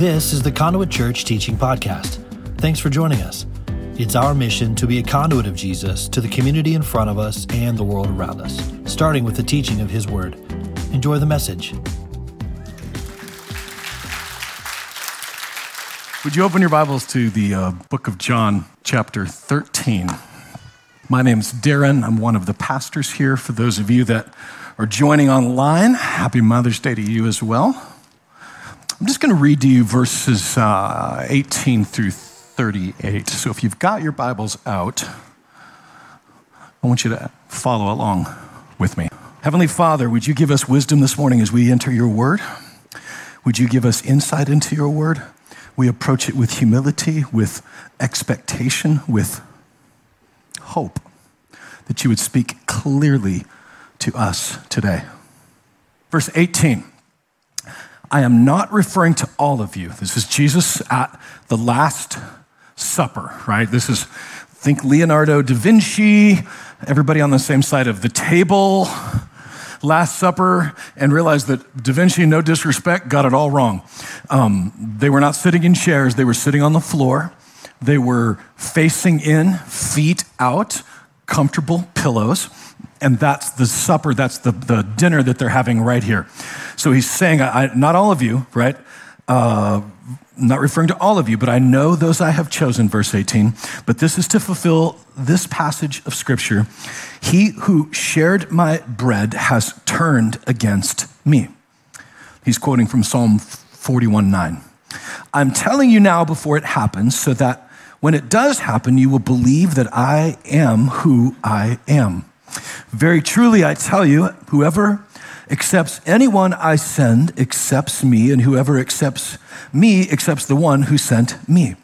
This is the Conduit Church Teaching Podcast. Thanks for joining us. It's our mission to be a conduit of Jesus to the community in front of us and the world around us, starting with the teaching of His Word. Enjoy the message. Would you open your Bibles to the uh, book of John, chapter 13? My name's Darren. I'm one of the pastors here. For those of you that are joining online, happy Mother's Day to you as well. I'm just going to read to you verses uh, 18 through 38. So if you've got your Bibles out, I want you to follow along with me. Heavenly Father, would you give us wisdom this morning as we enter your word? Would you give us insight into your word? We approach it with humility, with expectation, with hope that you would speak clearly to us today. Verse 18 I am not referring to all of you. This is Jesus at the Last Supper, right? This is, think Leonardo da Vinci, everybody on the same side of the table, Last Supper, and realize that Da Vinci, no disrespect, got it all wrong. Um, they were not sitting in chairs, they were sitting on the floor. They were facing in, feet out, comfortable pillows. And that's the supper, that's the, the dinner that they're having right here. So he's saying, I, not all of you, right? Uh, not referring to all of you, but I know those I have chosen, verse 18. But this is to fulfill this passage of scripture. He who shared my bread has turned against me. He's quoting from Psalm 41 9. I'm telling you now before it happens, so that when it does happen, you will believe that I am who I am. Very truly, I tell you, whoever accepts anyone I send accepts me, and whoever accepts me accepts the one who sent me.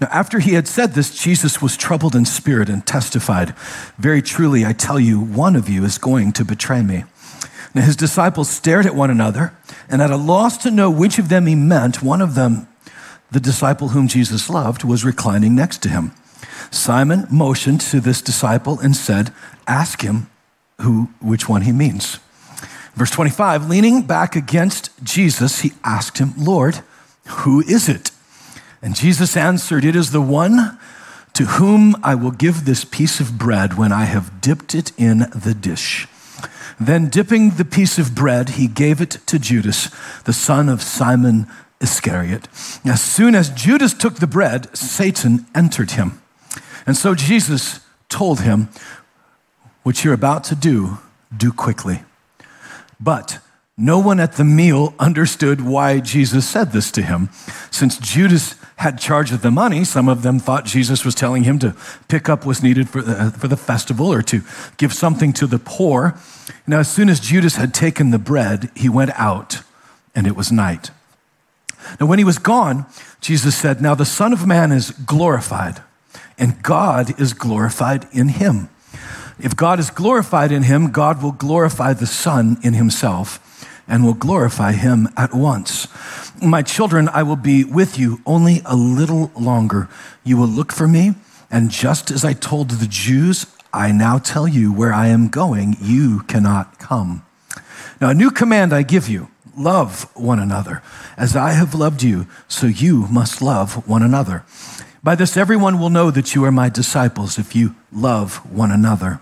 Now, after he had said this, Jesus was troubled in spirit and testified, Very truly, I tell you, one of you is going to betray me. Now, his disciples stared at one another, and at a loss to know which of them he meant, one of them, the disciple whom Jesus loved, was reclining next to him. Simon motioned to this disciple and said, Ask him who, which one he means. Verse 25, leaning back against Jesus, he asked him, Lord, who is it? And Jesus answered, It is the one to whom I will give this piece of bread when I have dipped it in the dish. Then, dipping the piece of bread, he gave it to Judas, the son of Simon Iscariot. As soon as Judas took the bread, Satan entered him. And so Jesus told him, What you're about to do, do quickly. But no one at the meal understood why Jesus said this to him. Since Judas had charge of the money, some of them thought Jesus was telling him to pick up what's needed for the, for the festival or to give something to the poor. Now, as soon as Judas had taken the bread, he went out, and it was night. Now, when he was gone, Jesus said, Now the Son of Man is glorified, and God is glorified in him. If God is glorified in him, God will glorify the Son in himself and will glorify him at once. My children, I will be with you only a little longer. You will look for me, and just as I told the Jews, I now tell you where I am going, you cannot come. Now, a new command I give you love one another. As I have loved you, so you must love one another. By this, everyone will know that you are my disciples if you love one another.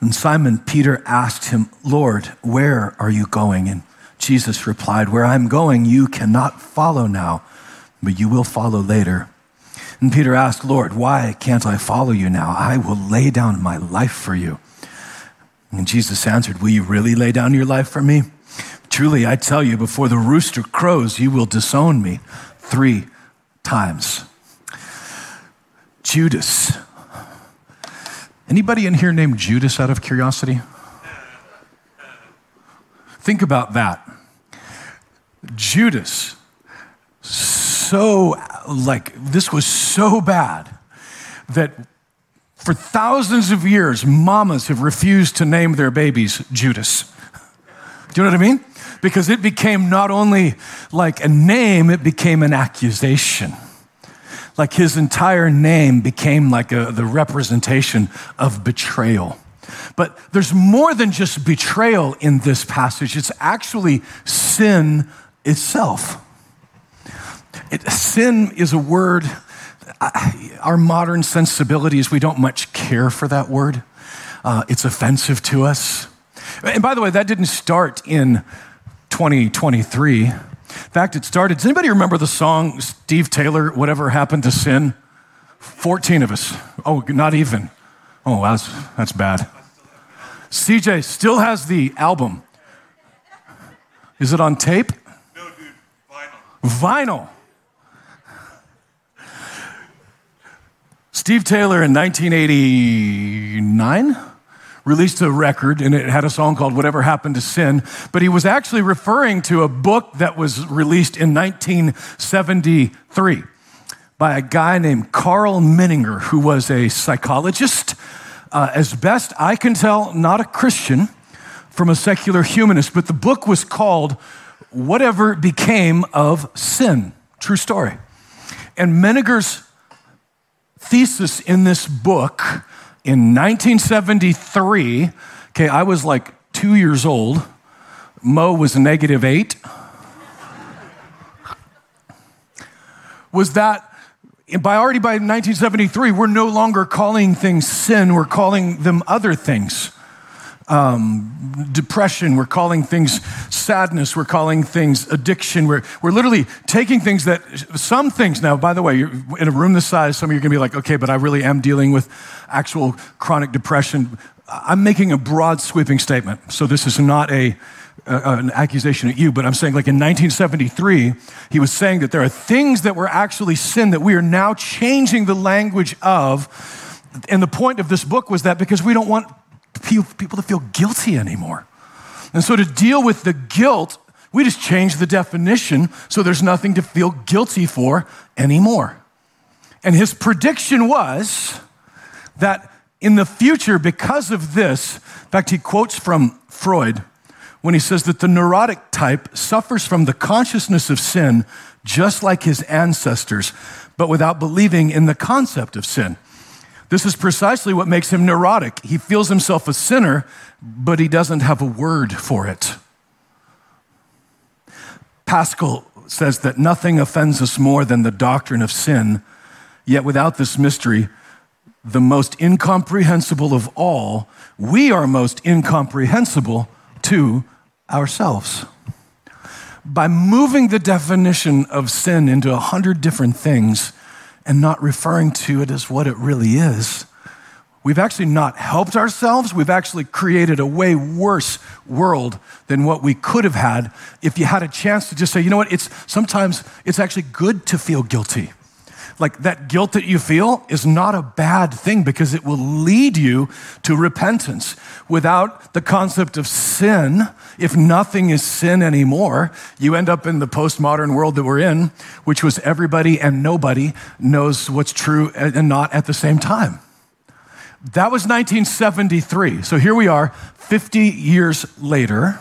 And Simon Peter asked him, Lord, where are you going? And Jesus replied, Where I'm going, you cannot follow now, but you will follow later. And Peter asked, Lord, why can't I follow you now? I will lay down my life for you. And Jesus answered, Will you really lay down your life for me? Truly, I tell you, before the rooster crows, you will disown me three times. Judas Anybody in here named Judas out of curiosity? Think about that. Judas, so, like, this was so bad that for thousands of years, mamas have refused to name their babies Judas. Do you know what I mean? Because it became not only like a name, it became an accusation like his entire name became like a, the representation of betrayal. But there's more than just betrayal in this passage, it's actually sin itself. it, sin is a word, our modern sensibilities, we don't much care for that word. Uh, it's offensive to us. And by the way, that didn't start in 2023. In fact, it started. Does anybody remember the song Steve Taylor, Whatever Happened to Sin? 14 of us. Oh, not even. Oh, that's, that's bad. CJ still has the album. Is it on tape? No, dude, vinyl. Vinyl. Steve Taylor in 1989 released a record and it had a song called Whatever Happened to Sin, but he was actually referring to a book that was released in 1973 by a guy named Karl Menninger, who was a psychologist, uh, as best I can tell, not a Christian, from a secular humanist, but the book was called Whatever Became of Sin. True story. And Menninger's thesis in this book in 1973, okay, I was like two years old. Mo was negative eight. was that by already by 1973, we're no longer calling things sin, we're calling them other things. Um, depression, we're calling things sadness, we're calling things addiction. We're, we're literally taking things that, some things now, by the way, in a room this size, some of you are gonna be like, okay, but I really am dealing with actual chronic depression. I'm making a broad sweeping statement. So this is not a, an accusation at you, but I'm saying, like in 1973, he was saying that there are things that were actually sin that we are now changing the language of. And the point of this book was that because we don't want people to feel guilty anymore. And so to deal with the guilt, we just change the definition so there's nothing to feel guilty for anymore. And his prediction was that in the future, because of this, in fact, he quotes from Freud when he says that the neurotic type suffers from the consciousness of sin just like his ancestors, but without believing in the concept of sin. This is precisely what makes him neurotic. He feels himself a sinner, but he doesn't have a word for it. Pascal says that nothing offends us more than the doctrine of sin, yet without this mystery, the most incomprehensible of all, we are most incomprehensible to ourselves. By moving the definition of sin into a hundred different things, and not referring to it as what it really is, we've actually not helped ourselves. We've actually created a way worse world than what we could have had if you had a chance to just say, you know what, it's sometimes it's actually good to feel guilty like that guilt that you feel is not a bad thing because it will lead you to repentance. Without the concept of sin, if nothing is sin anymore, you end up in the postmodern world that we're in, which was everybody and nobody knows what's true and not at the same time. That was 1973. So here we are, 50 years later,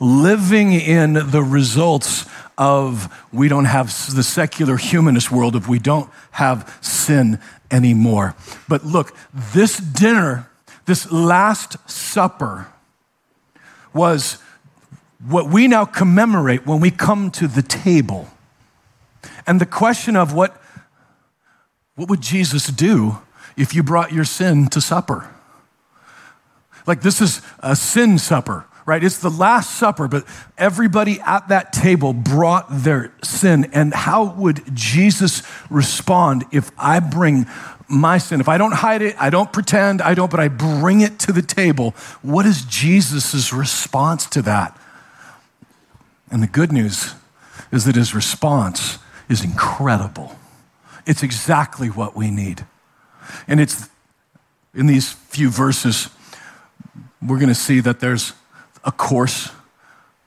living in the results of we don't have the secular humanist world if we don't have sin anymore. But look, this dinner, this Last Supper, was what we now commemorate when we come to the table. And the question of what, what would Jesus do if you brought your sin to supper? Like, this is a sin supper right? It's the Last Supper, but everybody at that table brought their sin. And how would Jesus respond if I bring my sin? If I don't hide it, I don't pretend, I don't, but I bring it to the table, what is Jesus' response to that? And the good news is that his response is incredible. It's exactly what we need. And it's in these few verses, we're going to see that there's a course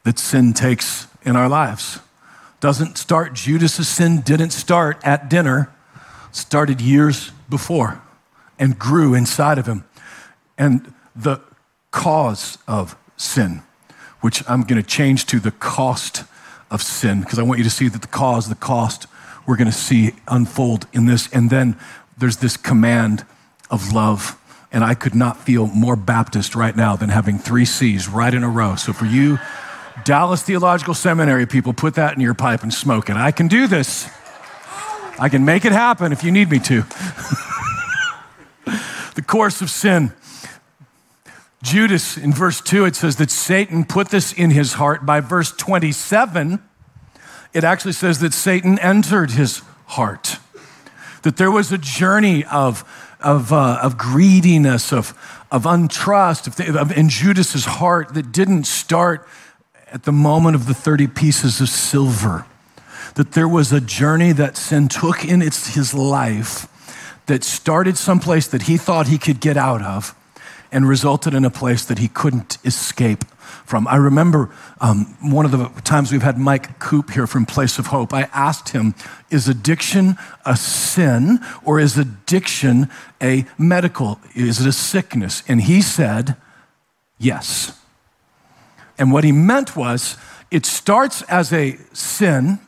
that sin takes in our lives. Doesn't start, Judas's sin didn't start at dinner, started years before and grew inside of him. And the cause of sin, which I'm going to change to the cost of sin, because I want you to see that the cause, the cost, we're going to see unfold in this. And then there's this command of love and I could not feel more Baptist right now than having three C's right in a row. So for you Dallas Theological Seminary people, put that in your pipe and smoke it. I can do this. I can make it happen if you need me to. the course of sin. Judas, in verse 2, it says that Satan put this in his heart. By verse 27, it actually says that Satan entered his heart. That there was a journey of, of, uh, of greediness, of, of untrust of, of, in Judas's heart that didn't start at the moment of the 30 pieces of silver. That there was a journey that sin took in its, his life that started someplace that he thought he could get out of and resulted in a place that he couldn't escape from. I remember um, one of the times we've had Mike Coop here from Place of Hope. I asked him, Is addiction a sin or is addiction a medical? Is it a sickness? And he said, Yes. And what he meant was, it starts as a sin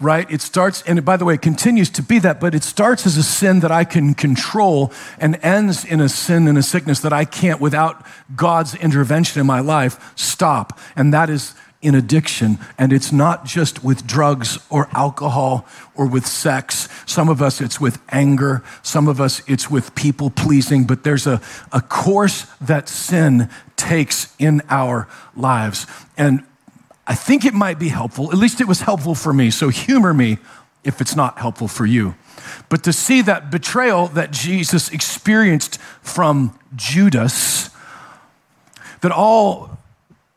right? It starts, and by the way, it continues to be that, but it starts as a sin that I can control and ends in a sin and a sickness that I can't, without God's intervention in my life, stop. And that is in addiction. And it's not just with drugs or alcohol or with sex. Some of us, it's with anger. Some of us, it's with people pleasing. But there's a, a course that sin takes in our lives. And I think it might be helpful. At least it was helpful for me. So humor me if it's not helpful for you. But to see that betrayal that Jesus experienced from Judas, that all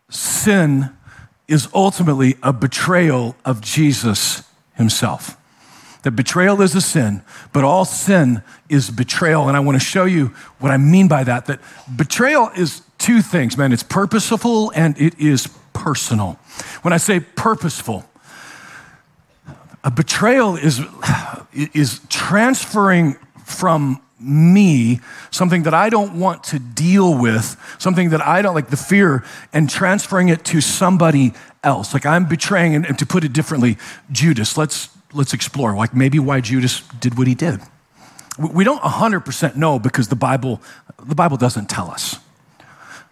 sin is ultimately a betrayal of Jesus himself. That betrayal is a sin, but all sin is betrayal. And I want to show you what I mean by that. That betrayal is two things, man. It's purposeful and it is personal. When I say purposeful, a betrayal is, is transferring from me something that I don't want to deal with, something that I don't like the fear, and transferring it to somebody else. Like I'm betraying, and, and to put it differently, Judas. Let's let's explore, like maybe why Judas did what he did. We don't 100% know because the Bible the Bible doesn't tell us.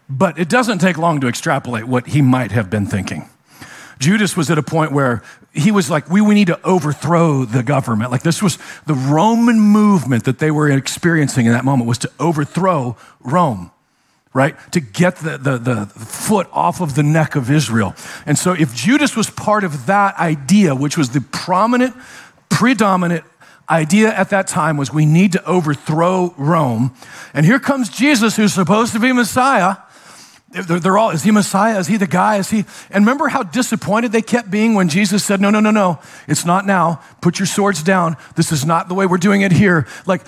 But it doesn't take long to extrapolate what he might have been thinking. Judas was at a point where he was like, we, we need to overthrow the government. Like this was the Roman movement that they were experiencing in that moment was to overthrow Rome, right? To get the, the, the foot off of the neck of Israel. And so if Judas was part of that idea, which was the prominent, predominant idea at that time was we need to overthrow Rome. And here comes Jesus, who's supposed to be Messiah they're, they're, all, is he Messiah? Is he the guy? Is he? And remember how disappointed they kept being when Jesus said, No, no, no, no, it's not now. Put your swords down. This is not the way we're doing it here. Like,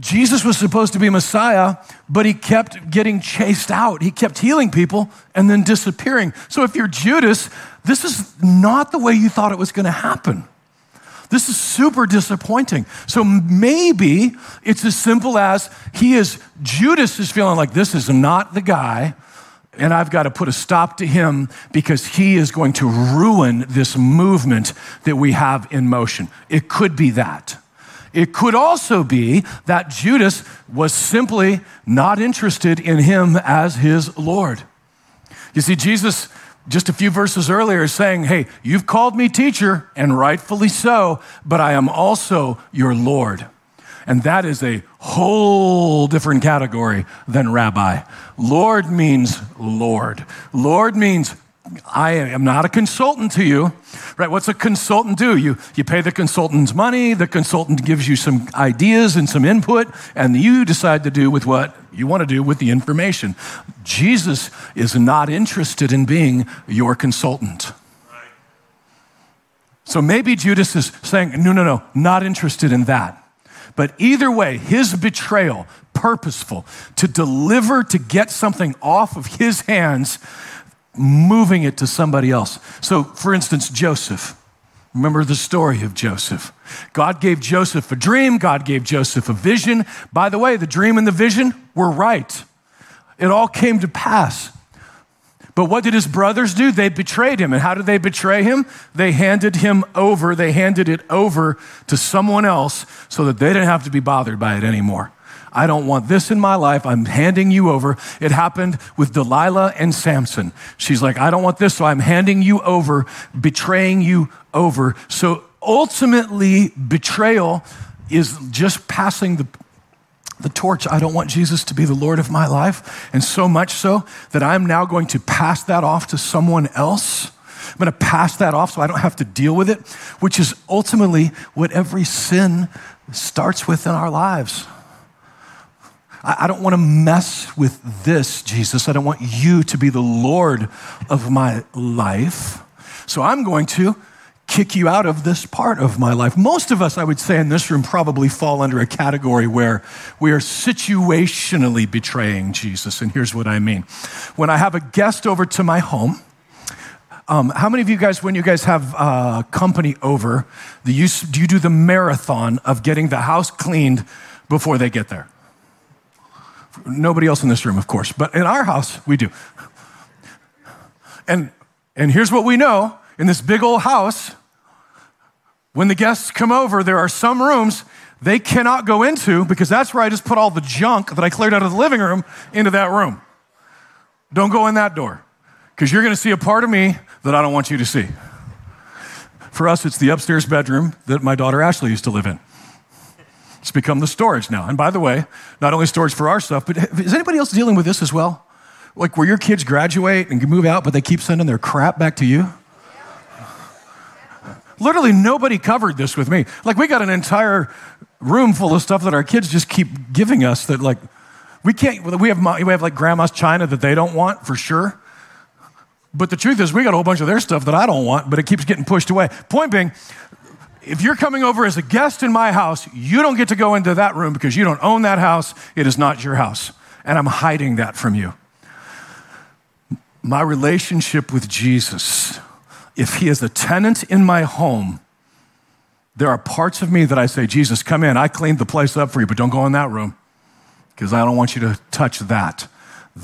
Jesus was supposed to be Messiah, but he kept getting chased out. He kept healing people and then disappearing. So if you're Judas, this is not the way you thought it was going to happen. This is super disappointing. So maybe it's as simple as he is, Judas is feeling like this is not the guy and I've got to put a stop to him because he is going to ruin this movement that we have in motion. It could be that. It could also be that Judas was simply not interested in him as his Lord. You see, Jesus, just a few verses earlier, is saying, Hey, you've called me teacher, and rightfully so, but I am also your Lord. And that is a whole different category than rabbi. Lord means Lord. Lord means I am not a consultant to you, right? What's a consultant do? You, you pay the consultant's money, the consultant gives you some ideas and some input, and you decide to do with what you want to do with the information. Jesus is not interested in being your consultant. So maybe Judas is saying, no, no, no, not interested in that. But either way, his betrayal, purposeful, to deliver, to get something off of his hands, moving it to somebody else. So, for instance, Joseph. Remember the story of Joseph. God gave Joseph a dream, God gave Joseph a vision. By the way, the dream and the vision were right. It all came to pass. But what did his brothers do? They betrayed him. And how did they betray him? They handed him over, they handed it over to someone else so that they didn't have to be bothered by it anymore. I don't want this in my life. I'm handing you over. It happened with Delilah and Samson. She's like, I don't want this, so I'm handing you over, betraying you over. So ultimately, betrayal is just passing the, the torch. I don't want Jesus to be the Lord of my life. And so much so that I'm now going to pass that off to someone else. I'm going to pass that off so I don't have to deal with it, which is ultimately what every sin starts with in our lives. I, don't want to mess with this, Jesus. I don't want you to be the Lord of my life. So I'm going to kick you out of this part of my life. Most of us, I would say, in this room probably fall under a category where we are situationally betraying Jesus. And here's what I mean when I have a guest over to my home, um, how many of you guys, when you guys have uh, company over, do you, do you do the marathon of getting the house cleaned before they get there? Nobody else in this room, of course, but in our house, we do. And, and here's what we know in this big old house when the guests come over, there are some rooms they cannot go into because that's where I just put all the junk that I cleared out of the living room into that room. Don't go in that door because you're going to see a part of me that I don't want you to see. For us, it's the upstairs bedroom that my daughter Ashley used to live in. It's become the storage now. And by the way, not only storage for our stuff, but is anybody else dealing with this as well? Like where your kids graduate and move out, but they keep sending their crap back to you? Literally, nobody covered this with me. Like, we got an entire room full of stuff that our kids just keep giving us that, like, we can't, we have, we have like grandma's china that they don't want for sure. But the truth is, we got a whole bunch of their stuff that I don't want, but it keeps getting pushed away. Point being, if you're coming over as a guest in my house, you don't get to go into that room because you don't own that house. It is not your house. And I'm hiding that from you. My relationship with Jesus if he is a tenant in my home, there are parts of me that I say, Jesus, come in. I cleaned the place up for you, but don't go in that room because I don't want you to touch that.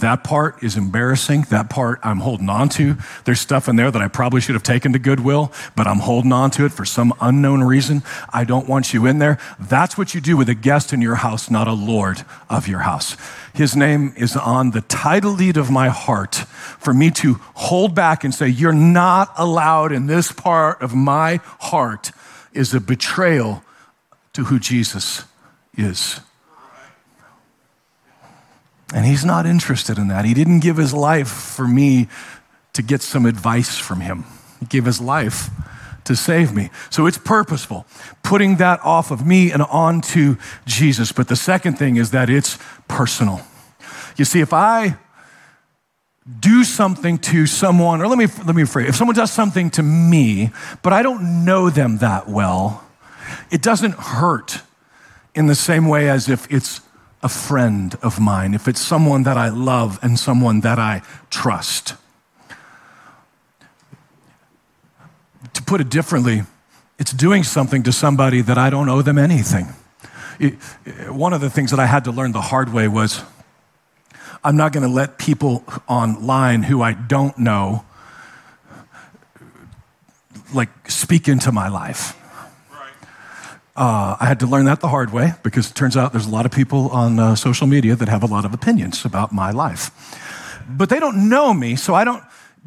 That part is embarrassing. That part I'm holding on to. There's stuff in there that I probably should have taken to Goodwill, but I'm holding on to it for some unknown reason. I don't want you in there. That's what you do with a guest in your house, not a Lord of your house. His name is on the title deed of my heart for me to hold back and say, You're not allowed in this part of my heart, is a betrayal to who Jesus is. And he's not interested in that. He didn't give his life for me to get some advice from him, he gave his life to save me. So it's purposeful, putting that off of me and onto Jesus. But the second thing is that it's personal. You see, if I do something to someone, or let me, let me rephrase, if someone does something to me, but I don't know them that well, it doesn't hurt in the same way as if it's a friend of mine, if it's someone that I love and someone that I trust. To put it differently, it's doing something to somebody that I don't owe them anything. It, one of the things that I had to learn the hard way was I'm not going to let people online who I don't know like speak into my life. Uh, I had to learn that the hard way because it turns out there's a lot of people on uh, social media that have a lot of opinions about my life. But they don't know me, so I don't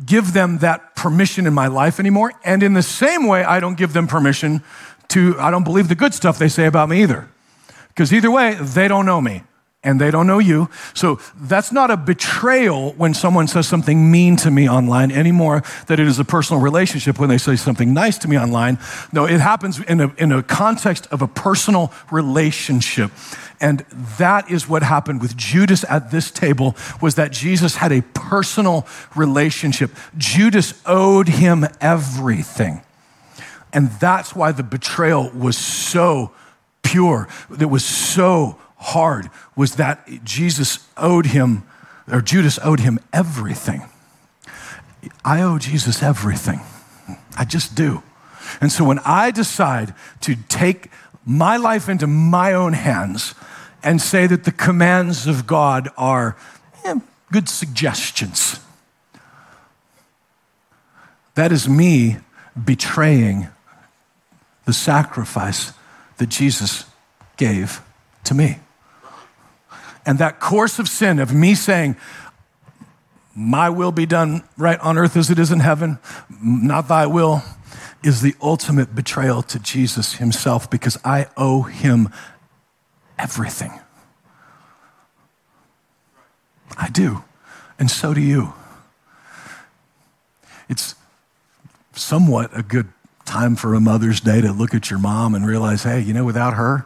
give them that permission in my life anymore. And in the same way, I don't give them permission to, I don't believe the good stuff they say about me either. Because either way, they don't know me and they don't know you. So that's not a betrayal when someone says something mean to me online anymore that it is a personal relationship when they say something nice to me online. No, it happens in a, in a context of a personal relationship. And that is what happened with Judas at this table was that Jesus had a personal relationship. Judas owed him everything. And that's why the betrayal was so pure. It was so hard was that Jesus owed him, or Judas owed him everything. I owe Jesus everything. I just do. And so when I decide to take my life into my own hands and say that the commands of God are eh, good suggestions, that is me betraying the sacrifice that Jesus gave to me. And that course of sin, of me saying, my will be done right on earth as it is in heaven, not thy will, is the ultimate betrayal to Jesus himself because I owe him everything. I do, and so do you. It's somewhat a good time for a Mother's Day to look at your mom and realize, hey, you know, without her,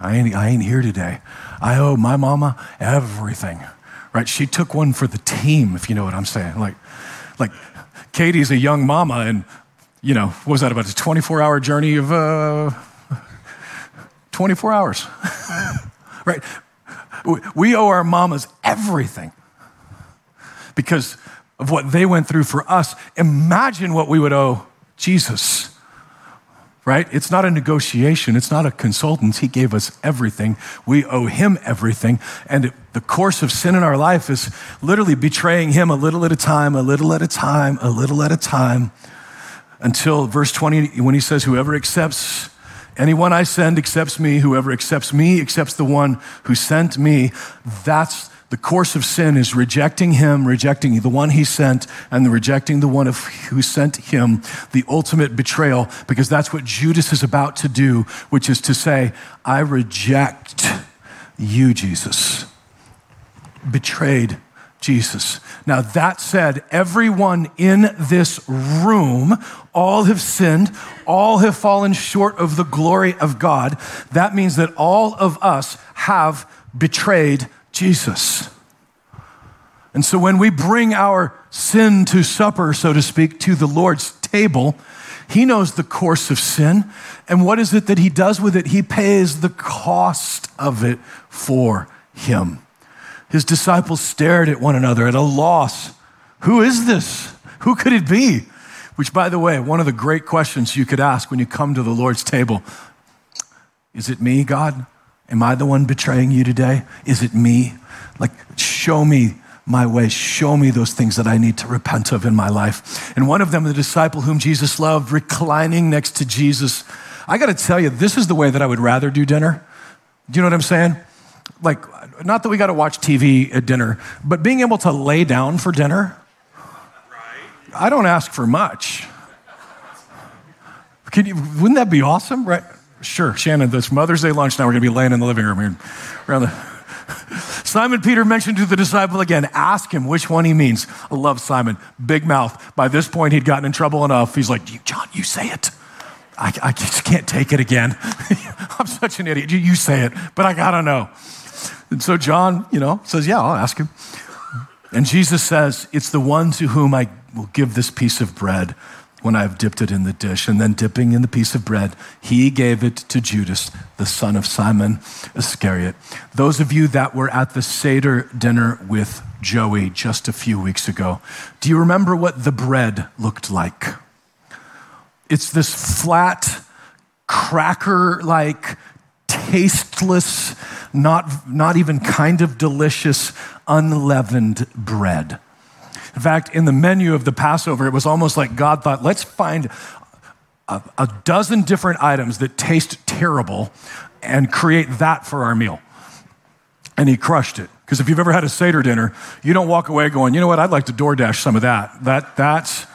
I ain't, I ain't here today. I owe my mama everything, right? She took one for the team, if you know what I'm saying. Like, like Katie's a young mama, and you know, what was that about a 24 hour journey of uh, 24 hours, right? We owe our mamas everything because of what they went through for us. Imagine what we would owe Jesus, right? It's not a negotiation, it's not a consultant. He gave us everything. We owe him everything. And the course of sin in our life is literally betraying him a little at a time, a little at a time, a little at a time, until verse 20, when he says, Whoever accepts anyone I send accepts me, whoever accepts me accepts the one who sent me. That's the course of sin is rejecting him, rejecting the one he sent, and the rejecting the one of, who sent him, the ultimate betrayal, because that's what Judas is about to do, which is to say, I reject you, Jesus. Betrayed Jesus. Now, that said, everyone in this room, all have sinned, all have fallen short of the glory of God. That means that all of us have betrayed Jesus. And so when we bring our sin to supper, so to speak, to the Lord's table, He knows the course of sin. And what is it that He does with it? He pays the cost of it for Him. His disciples stared at one another at a loss. Who is this? Who could it be? Which, by the way, one of the great questions you could ask when you come to the Lord's table is it me, God? Am I the one betraying you today? Is it me? Like, show me my way. Show me those things that I need to repent of in my life. And one of them, the disciple whom Jesus loved, reclining next to Jesus. I got to tell you, this is the way that I would rather do dinner. Do you know what I'm saying? Like, not that we got to watch TV at dinner, but being able to lay down for dinner. I don't ask for much. Can you, wouldn't that be awesome? Right? Sure, Shannon, this Mother's Day lunch now, we're going to be laying in the living room here around the. Simon Peter mentioned to the disciple again, ask him which one he means. I love Simon, big mouth. By this point, he'd gotten in trouble enough. He's like, John, you say it. I, I just can't take it again. I'm such an idiot. You, you say it, but I gotta know. And so John, you know, says, Yeah, I'll ask him. And Jesus says, It's the one to whom I will give this piece of bread when I have dipped it in the dish. And then, dipping in the piece of bread, he gave it to Judas, the son of Simon Iscariot. Those of you that were at the Seder dinner with Joey just a few weeks ago, do you remember what the bread looked like? It's this flat, cracker like, tasteless, not, not even kind of delicious, unleavened bread. In fact, in the menu of the Passover, it was almost like God thought, let's find a, a dozen different items that taste terrible and create that for our meal. And he crushed it. Because if you've ever had a Seder dinner, you don't walk away going, you know what, I'd like to DoorDash some of that. That, that's,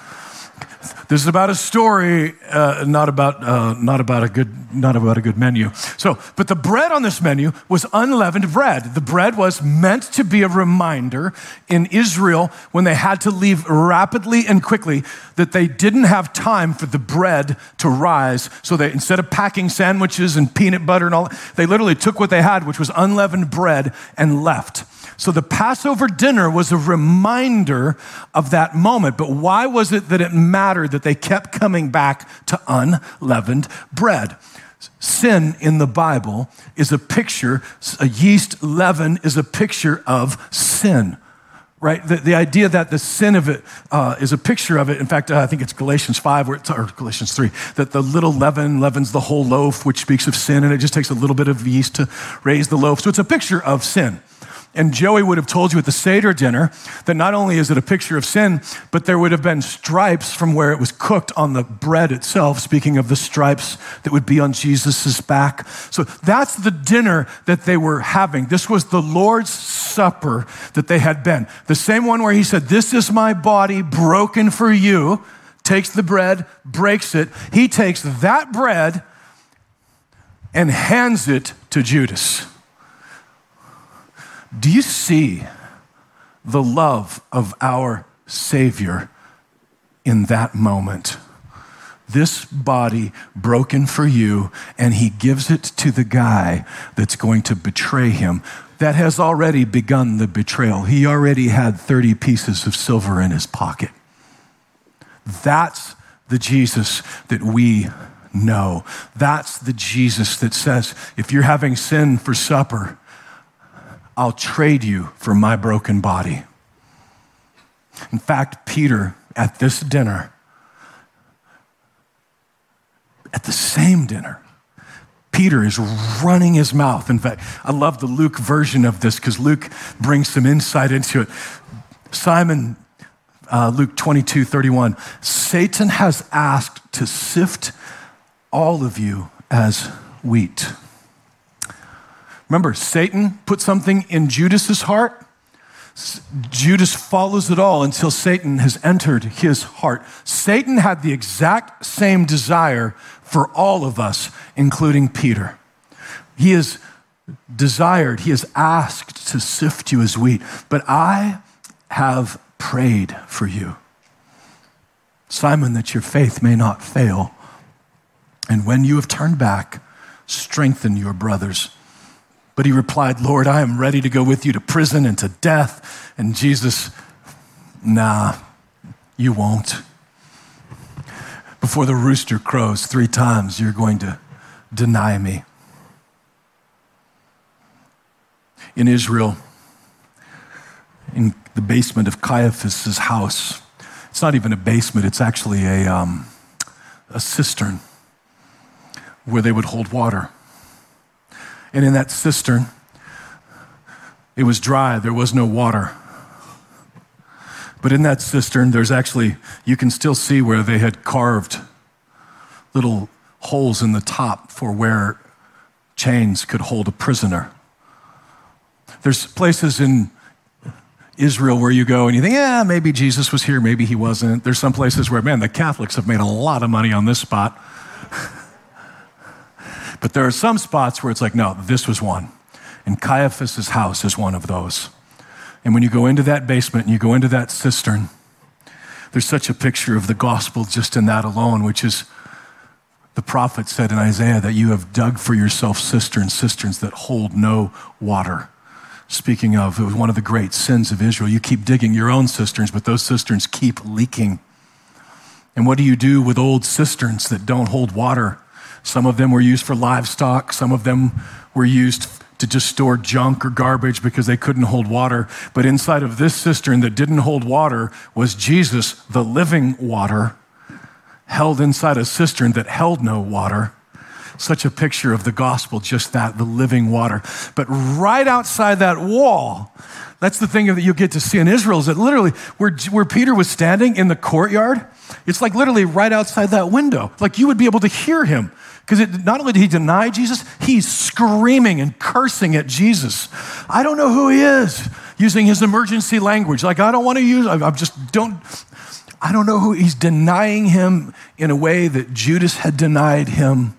this is about a story, uh, not about uh, not about a good not about a good menu. So, but the bread on this menu was unleavened bread. The bread was meant to be a reminder in Israel when they had to leave rapidly and quickly that they didn't have time for the bread to rise. So they instead of packing sandwiches and peanut butter and all, they literally took what they had, which was unleavened bread, and left. So the Passover dinner was a reminder of that moment. But why was it that it mattered that they kept coming back to unleavened bread? Sin in the Bible is a picture, a yeast leaven is a picture of sin right? The, the, idea that the sin of it uh, is a picture of it. In fact, uh, I think it's Galatians 5 or Galatians 3, that the little leaven leavens the whole loaf, which speaks of sin, and it just takes a little bit of yeast to raise the loaf. So it's a picture of sin. And Joey would have told you at the Seder dinner that not only is it a picture of sin, but there would have been stripes from where it was cooked on the bread itself, speaking of the stripes that would be on Jesus' back. So that's the dinner that they were having. This was the Lord's Supper that they had been. The same one where he said, This is my body broken for you, takes the bread, breaks it. He takes that bread and hands it to Judas. Do you see the love of our Savior in that moment? This body broken for you, and he gives it to the guy that's going to betray him. That has already begun the betrayal. He already had 30 pieces of silver in his pocket. That's the Jesus that we know. That's the Jesus that says, if you're having sin for supper, I'll trade you for my broken body. In fact, Peter, at this dinner, at the same dinner, Peter is running his mouth. In fact, I love the Luke version of this because Luke brings some insight into it. Simon, uh, Luke 22 31, Satan has asked to sift all of you as wheat. Remember, Satan put something in Judas's heart. Judas follows it all until Satan has entered his heart. Satan had the exact same desire for all of us, including Peter. He has desired, he has asked to sift you as wheat, but I have prayed for you. Simon, that your faith may not fail. And when you have turned back, strengthen your brothers. But he replied, Lord, I am ready to go with you to prison and to death. And Jesus, nah, you won't. Before the rooster crows three times, you're going to deny me. In Israel, in the basement of Caiaphas' house, it's not even a basement, it's actually a, um, a cistern where they would hold water. And in that cistern, it was dry, there was no water. But in that cistern, there's actually, you can still see where they had carved little holes in the top for where chains could hold a prisoner. There's places in Israel where you go and you think, yeah, maybe Jesus was here, maybe he wasn't. There's some places where, man, the Catholics have made a lot of money on this spot. But there are some spots where it's like, no, this was one. And Caiaphas' house is one of those. And when you go into that basement and you go into that cistern, there's such a picture of the gospel just in that alone, which is the prophet said in Isaiah that you have dug for yourself cisterns, cisterns that hold no water. Speaking of, it was one of the great sins of Israel. You keep digging your own cisterns, but those cisterns keep leaking. And what do you do with old cisterns that don't hold water? Some of them were used for livestock, some of them were used to just store junk or garbage because they couldn't hold water. But inside of this cistern that didn't hold water was Jesus, the living water, held inside a cistern that held no water. Such a picture of the gospel, just that, the living water. But right outside that wall, that's the thing that you get to see in Israel is that literally where, where Peter was standing in the courtyard, it's like literally right outside that window. Like you would be able to hear him because not only did he deny Jesus, he's screaming and cursing at Jesus. I don't know who he is, using his emergency language. Like, I don't want to use, I, I just don't, I don't know who he's denying him in a way that Judas had denied him.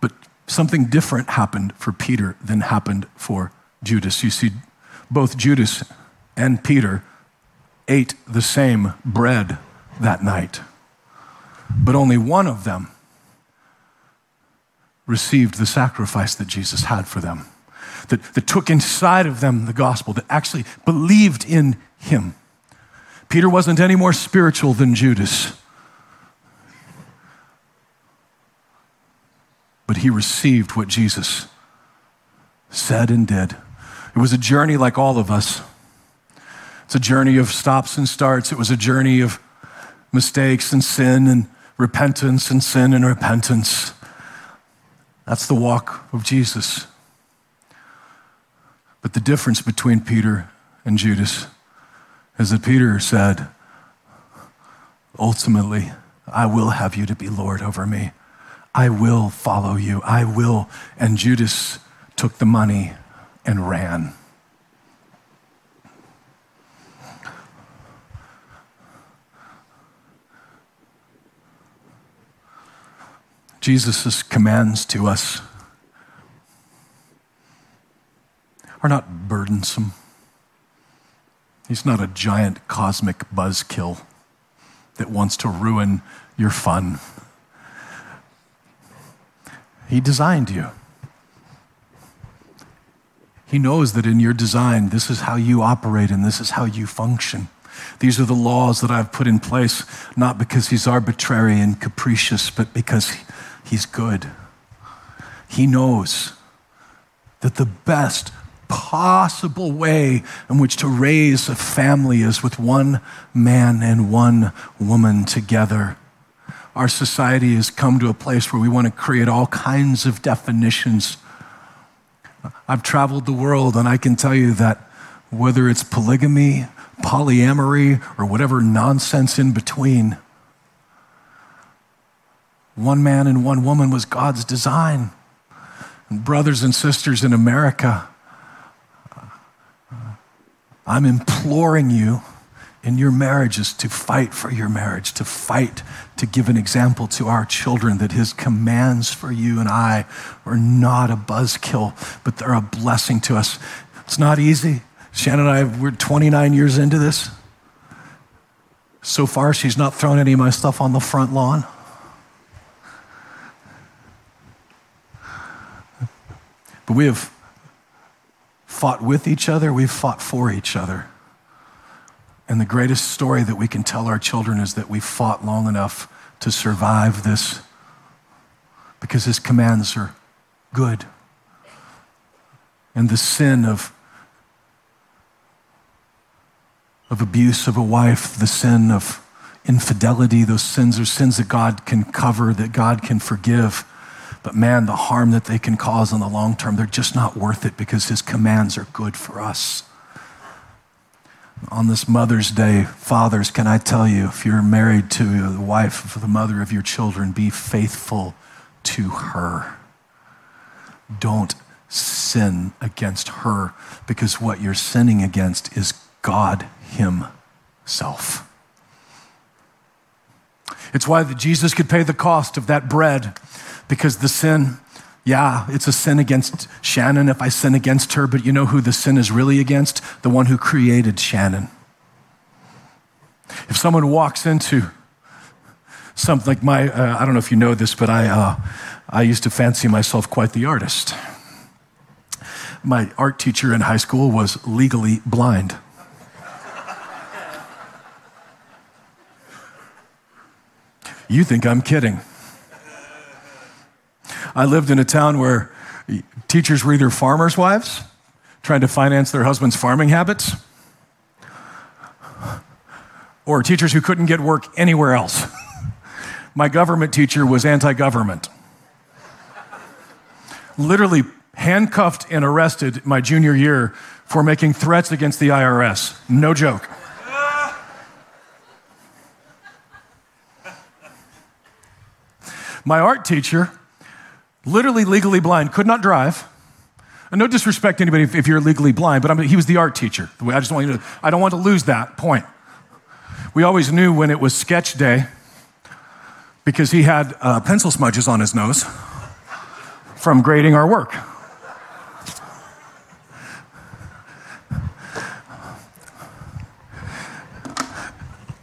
But something different happened for Peter than happened for Judas. You see, both Judas and Peter ate the same bread that night but only one of them received the sacrifice that Jesus had for them, that, that took inside of them the gospel, that actually believed in him. Peter wasn't any more spiritual than Judas, but he received what Jesus said and did. It was a journey like all of us. It's a journey of stops and starts. It was a journey of mistakes and sin and repentance and sin and repentance. That's the walk of Jesus. But the difference between Peter and Judas is that Peter said, ultimately, I will have you to be Lord over me. I will follow you. I will. And Judas took the money and ran. Jesus' commands to us are not burdensome. He's not a giant cosmic buzzkill that wants to ruin your fun. He designed you. He knows that in your design, this is how you operate and this is how you function. These are the laws that I've put in place, not because he's arbitrary and capricious, but because he's good. He knows that the best possible way in which to raise a family is with one man and one woman together. Our society has come to a place where we want to create all kinds of definitions. I've traveled the world and I can tell you that whether it's polygamy, polyamory, or whatever nonsense in between, one man and one woman was God's design. And brothers and sisters in America, I'm imploring you in your marriages to fight for your marriage, to fight to give an example to our children that his commands for you and I are not a buzzkill, but they're a blessing to us. It's not easy. Shannon and I, we're 29 years into this. So far, she's not thrown any of my stuff on the front lawn. But we have fought with each other, we've fought for each other. And the greatest story that we can tell our children is that we fought long enough to survive this because his commands are good. And the sin of, of abuse of a wife, the sin of infidelity, those sins are sins that God can cover, that God can forgive. But man, the harm that they can cause in the long term, they're just not worth it because his commands are good for us. On this Mother's Day, fathers, can I tell you, if you're married to the wife of the mother of your children, be faithful to her. Don't sin against her because what you're sinning against is God Himself. It's why that Jesus could pay the cost of that bread because the sin, yeah, it's a sin against Shannon if I sin against her, but you know who the sin is really against? The one who created Shannon. If someone walks into something like my, uh, I don't know if you know this, but I, uh, I used to fancy myself quite the artist. My art teacher in high school was legally blind. You think I'm kidding. I lived in a town where teachers were either farmers' wives trying to finance their husbands' farming habits, or teachers who couldn't get work anywhere else. My government teacher was anti government. Literally handcuffed and arrested my junior year for making threats against the IRS. No joke. My art teacher literally legally blind, could not drive. And no disrespect to anybody if, if you're legally blind, but I mean, he was the art teacher. I just want you to, I don't want to lose that point. We always knew when it was sketch day because he had uh, pencil smudges on his nose from grading our work.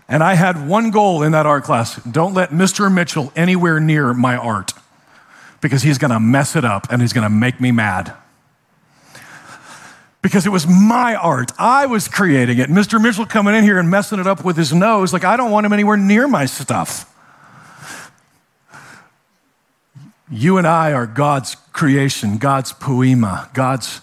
And I had one goal in that art class don't let Mr. Mitchell anywhere near my art because he's going to mess it up and he's going to make me mad. Because it was my art. I was creating it. Mr. Mitchell coming in here and messing it up with his nose, like, I don't want him anywhere near my stuff. You and I are God's creation, God's poema, God's,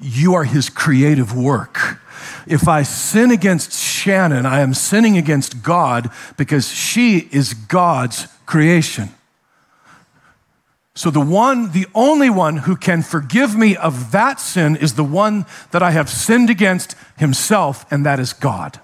you are his creative work. If I sin against Shannon, I am sinning against God because she is God's creation. So the one, the only one who can forgive me of that sin is the one that I have sinned against himself, and that is God.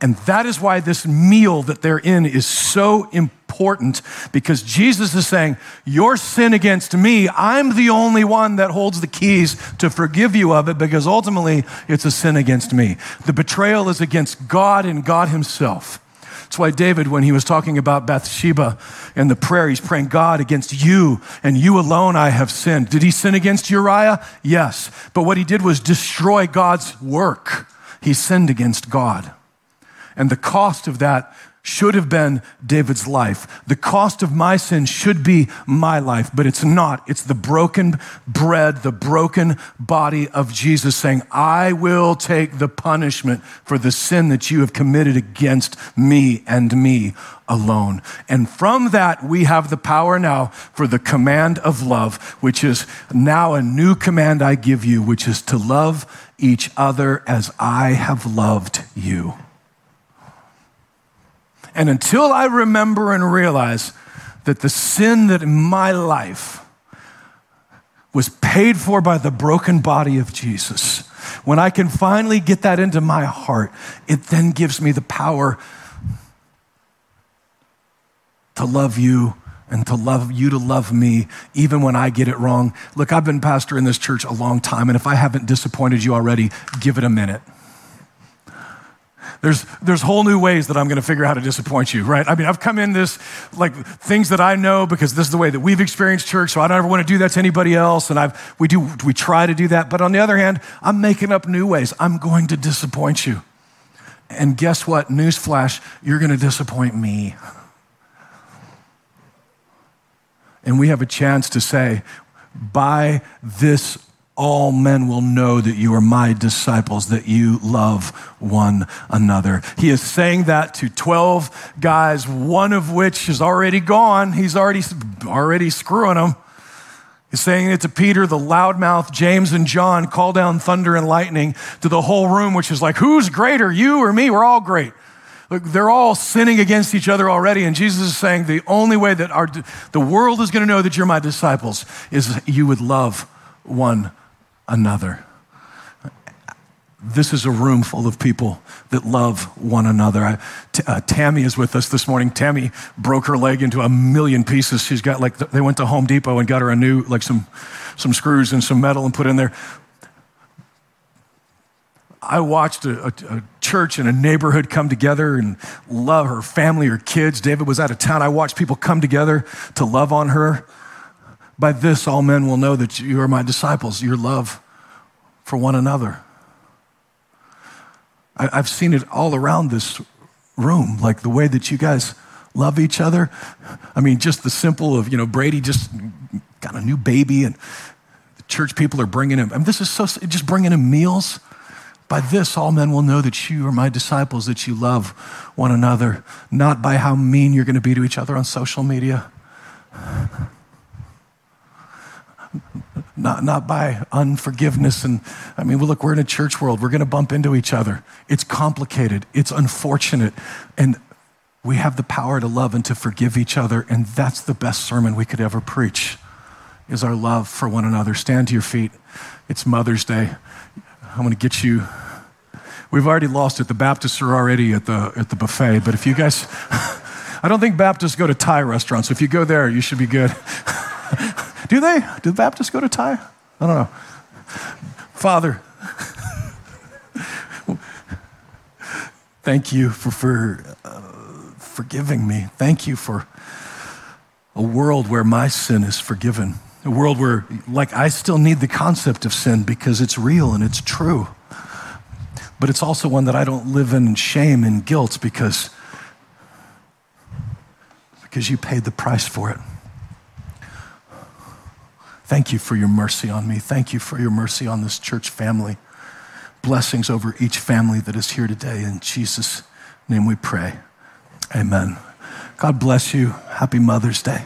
And that is why this meal that they're in is so important because Jesus is saying, Your sin against me, I'm the only one that holds the keys to forgive you of it because ultimately it's a sin against me. The betrayal is against God and God Himself. That's why David, when he was talking about Bathsheba and the prayer, he's praying, God, against you and you alone I have sinned. Did he sin against Uriah? Yes. But what he did was destroy God's work. He sinned against God. And the cost of that should have been David's life. The cost of my sin should be my life, but it's not. It's the broken bread, the broken body of Jesus saying, I will take the punishment for the sin that you have committed against me and me alone. And from that, we have the power now for the command of love, which is now a new command I give you, which is to love each other as I have loved you. And until I remember and realize that the sin that in my life was paid for by the broken body of Jesus, when I can finally get that into my heart, it then gives me the power to love you and to love you to love me even when I get it wrong. Look, I've been pastor in this church a long time, and if I haven't disappointed you already, give it a minute. There's, there's whole new ways that I'm going to figure out how to disappoint you, right? I mean, I've come in this, like, things that I know because this is the way that we've experienced church, so I don't ever want to do that to anybody else. And I've, we do, we try to do that. But on the other hand, I'm making up new ways. I'm going to disappoint you. And guess what? Newsflash, you're going to disappoint me. And we have a chance to say, by this all men will know that you are my disciples, that you love one another. He is saying that to 12 guys, one of which is already gone. He's already, already screwing them. He's saying it to Peter, the loudmouth, James and John, call down thunder and lightning to the whole room, which is like, who's greater, you or me? We're all great. Look, they're all sinning against each other already, and Jesus is saying the only way that our, the world is going to know that you're my disciples is you would love one another. This is a room full of people that love one another. I, t- uh, Tammy is with us this morning. Tammy broke her leg into a million pieces. She's got like, they went to Home Depot and got her a new, like some, some screws and some metal and put in there. I watched a, a, a, church and a neighborhood come together and love her family, her kids. David was out of town. I watched people come together to love on her. By this, all men will know that you are my disciples, your love for one another. I, have seen it all around this room, like the way that you guys love each other. I mean, just the simple of, you know, Brady just got a new baby and the church people are bringing him. I mean, this is so, just bringing him meals. By this, all men will know that you are my disciples, that you love one another, not by how mean you're going to be to each other on social media not, not by unforgiveness. And I mean, look, we're in a church world. We're going to bump into each other. It's complicated, it's unfortunate. And we have the power to love and to forgive each other. And that's the best sermon we could ever preach is our love for one another. Stand to your feet. It's Mother's Day. I'm going to get you. We've already lost it. The Baptists are already at the, at the buffet. But if you guys, I don't think Baptists go to Thai restaurants. If you go there, you should be good. Do they? Do Baptists go to Thai? I don't know. Father, thank you for, for uh, forgiving me. Thank you for a world where my sin is forgiven. A world where, like, I still need the concept of sin because it's real and it's true. But it's also one that I don't live in shame and guilt because, because you paid the price for it. Thank you for your mercy on me. Thank you for your mercy on this church family. Blessings over each family that is here today. In Jesus' name we pray. Amen. God bless you. Happy Mother's Day.